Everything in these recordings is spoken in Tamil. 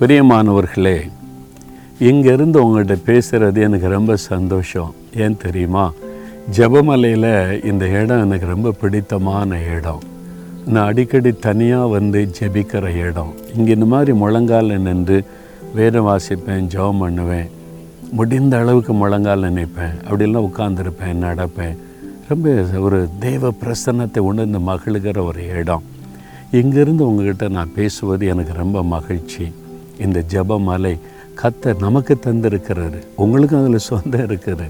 பிரியமானவர்களே இங்கேருந்து உங்கள்கிட்ட பேசுகிறது எனக்கு ரொம்ப சந்தோஷம். ஏன் தெரியுமா? ஜெபமலையில் இந்த இடம் எனக்கு ரொம்ப பிடித்தமான இடம். நான் அடிக்கடி தனியாக வந்து ஜெபிக்கிற இடம். இங்கே இந்த மாதிரி முழங்கால நின்று வேதம் வாசிப்பேன் ஜெபம் பண்ணுவேன். முடிந்த அளவுக்கு முழங்கால் நினைப்பேன் அப்படிலாம் உட்காந்துருப்பேன் நடப்பேன். ரொம்ப ஒரு தெய்வ பிரசன்னத்தை உணர்ந்து மகிழ்கிற ஒரு இடம். இங்கேருந்து உங்கள்கிட்ட நான் பேசுவது எனக்கு ரொம்ப மகிழ்ச்சி. இந்த ஜெபமலை கத்தர் நமக்கு தந்திருக்கிறாரு. உங்களுக்கும் அதில் சொந்தம் இருக்கிறது.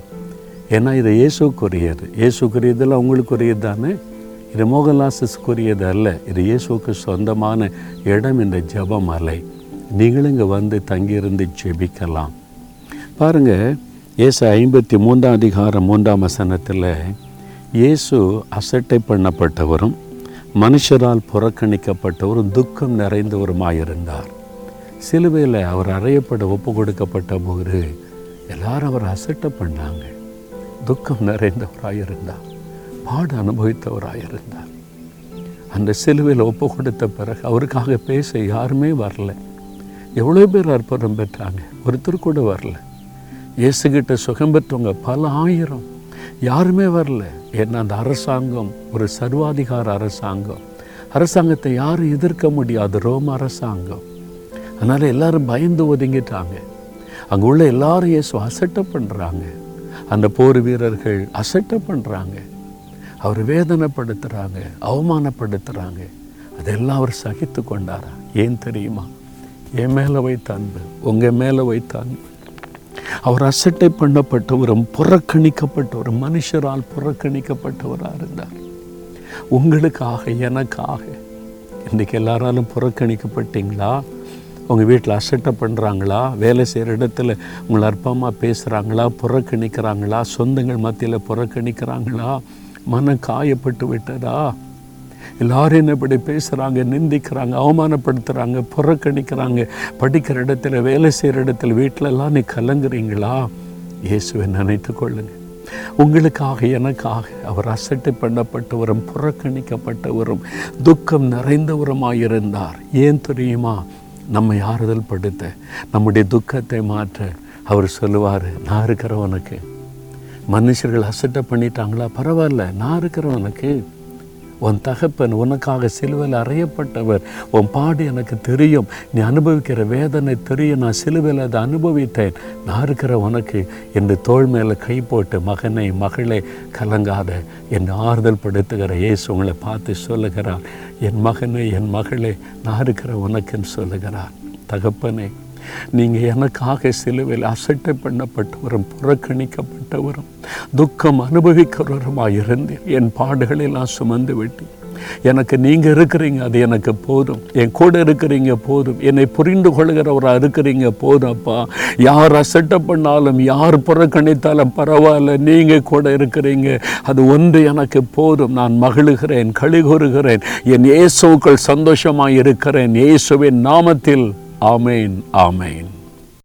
ஏன்னா இது இயேசுக்குரியது. இயேசுக்குரியதெல்லாம் உங்களுக்குரியது தானே இது மோகன்லாசஸ்க்குரியது அல்ல. இது இயேசுக்கு சொந்தமான இடம் இந்த ஜெபமலை. நீங்களும் இங்கே வந்து தங்கியிருந்து ஜெபிக்கலாம். பாருங்க இயேசு ஐம்பத்தி மூன்றாம் அதிகாரம் மூன்றாம் வசனத்தில் இயேசு அசட்டை பண்ணப்பட்டவரும் மனுஷரால் புறக்கணிக்கப்பட்டவரும் துக்கம் நிறைந்தவருமாயிருந்தார். சிலுவையில் அவர் அறையப்பட ஒப்பு கொடுக்கப்பட்ட போது எல்லாரும் அவர் அசட்டை பண்ணாங்க. துக்கம் நிறைந்தவராயிருந்தார் பாடு அனுபவித்தவராயிருந்தார் அந்த சிலுவையில் ஒப்பு கொடுத்த பிறகு அவருக்காக பேச யாருமே வரல. எவ்வளோ பேர் அற்புதம் பெற்றாங்க. ஒருத்தர் கூட வரல. இயேசுகிட்ட சுகம் பெற்றவங்க பல ஆயிரம். யாருமே வரல. ஏன்னா அந்த அரசாங்கம் ஒரு சர்வாதிகார அரசாங்கம். அரசாங்கத்தை யாரும் எதிர்க்க முடியாது. ரோம அரசாங்கம். அதனால் எல்லாரும் பயந்து ஒதுங்கிட்டாங்க. அங்கே உள்ள எல்லாரும் இயேசு அசட்டை பண்ணுறாங்க அந்த போர் வீரர்கள் அசட்டை பண்ணுறாங்க அவர் வேதனைப்படுத்துகிறாங்க அவமானப்படுத்துகிறாங்க அதெல்லாம் அவர் சகித்து கொண்டாரா? ஏன் தெரியுமா? என் மேலே வைத்த அன்பு உங்கள் மேலே வைத்த அன்பு. அவர் அசட்டை பண்ணப்பட்டவரும் புறக்கணிக்கப்பட்டவரும் மனுஷரால் புறக்கணிக்கப்பட்டவராக இருந்தார். உங்களுக்காக எனக்காக. இன்றைக்கி எல்லாராலும் புறக்கணிக்கப்பட்டீங்களா? உங்கள் வீட்டில் அசட்டை பண்ணுறாங்களா வேலை செய்கிற இடத்துல உங்களை அற்பமாக பேசுகிறாங்களா புறக்கணிக்கிறாங்களா? சொந்தங்கள் மத்தியில் புறக்கணிக்கிறாங்களா? மனம் காயப்பட்டு விட்டதா? எல்லாரும் என்ன இப்படி பேசுகிறாங்க நிந்திக்கிறாங்க அவமானப்படுத்துகிறாங்க புறக்கணிக்கிறாங்க. படிக்கிற இடத்துல வேலை செய்கிற இடத்துல வீட்டிலலாம் நீ கலங்குறீங்களா? இயேசுவை நினைத்து கொள்ளுங்க. உங்களுக்காக எனக்காக அவர் அசட்டை பண்ணப்பட்டவரும் புறக்கணிக்கப்பட்டவரும் துக்கம் நிறைந்தவருமாயிருந்தார். ஏன் தெரியுமா? நம்மை ஆறுதல் படுத்த நம்முடைய துக்கத்தை மாற்ற அவர் சொல்லுவார் நான் இருக்கிறவனுக்கு மனுஷர்கள் அசட்டை பண்ணிட்டாங்களா? பரவாயில்ல நான் இருக்கிறவனுக்கு உன் தகப்பன் உனக்காக சிலுவையில் அறையப்பட்டவர். உன் பாடு எனக்கு தெரியும். நீ அனுபவிக்கிற வேதனை தெரியும். நான் சிலுவையில் அதை அனுபவித்தேன். நான் இருக்கிற உனக்கு என்று தோள் மேலே கை போட்டு மகனை மகளே கலங்காத. என் ஆறுதல் படுத்துகிற இயேசு உங்களை பார்த்து சொல்லுகிறார். என் மகனே என் மகளே நான் இருக்கிற உனக்குன்னு சொல்லுகிறார். தகப்பனே நீங்கள் எனக்காக சிலுவையில் அசட்டை பண்ணப்பட்டவரும் புறக்கணிக்கப்பட்டவரும் துக்கம் அனுபவிக்கிறவருமாக இருந்து என் பாடுகளெல்லாம் சுமந்து விட்டு எனக்கு நீங்கள் இருக்கிறீங்க அது எனக்கு போதும். என் கூட இருக்கிறீங்க போதும். என்னை புரிந்து கொள்கிறவராக இருக்கிறீங்க போதும் அப்பா. யார் அசட்டை பண்ணாலும் யார் புறக்கணித்தாலும் பரவாயில்ல நீங்கள் கூட இருக்கிறீங்க. அது ஒன்று எனக்கு போதும். நான் மகிழுகிறேன் கழிகூறுகிறேன் என் இயேசுக்கள் சந்தோஷமாக இருக்கிறேன். இயேசுவின் நாமத்தில் ஆமேன் ஆமேன்.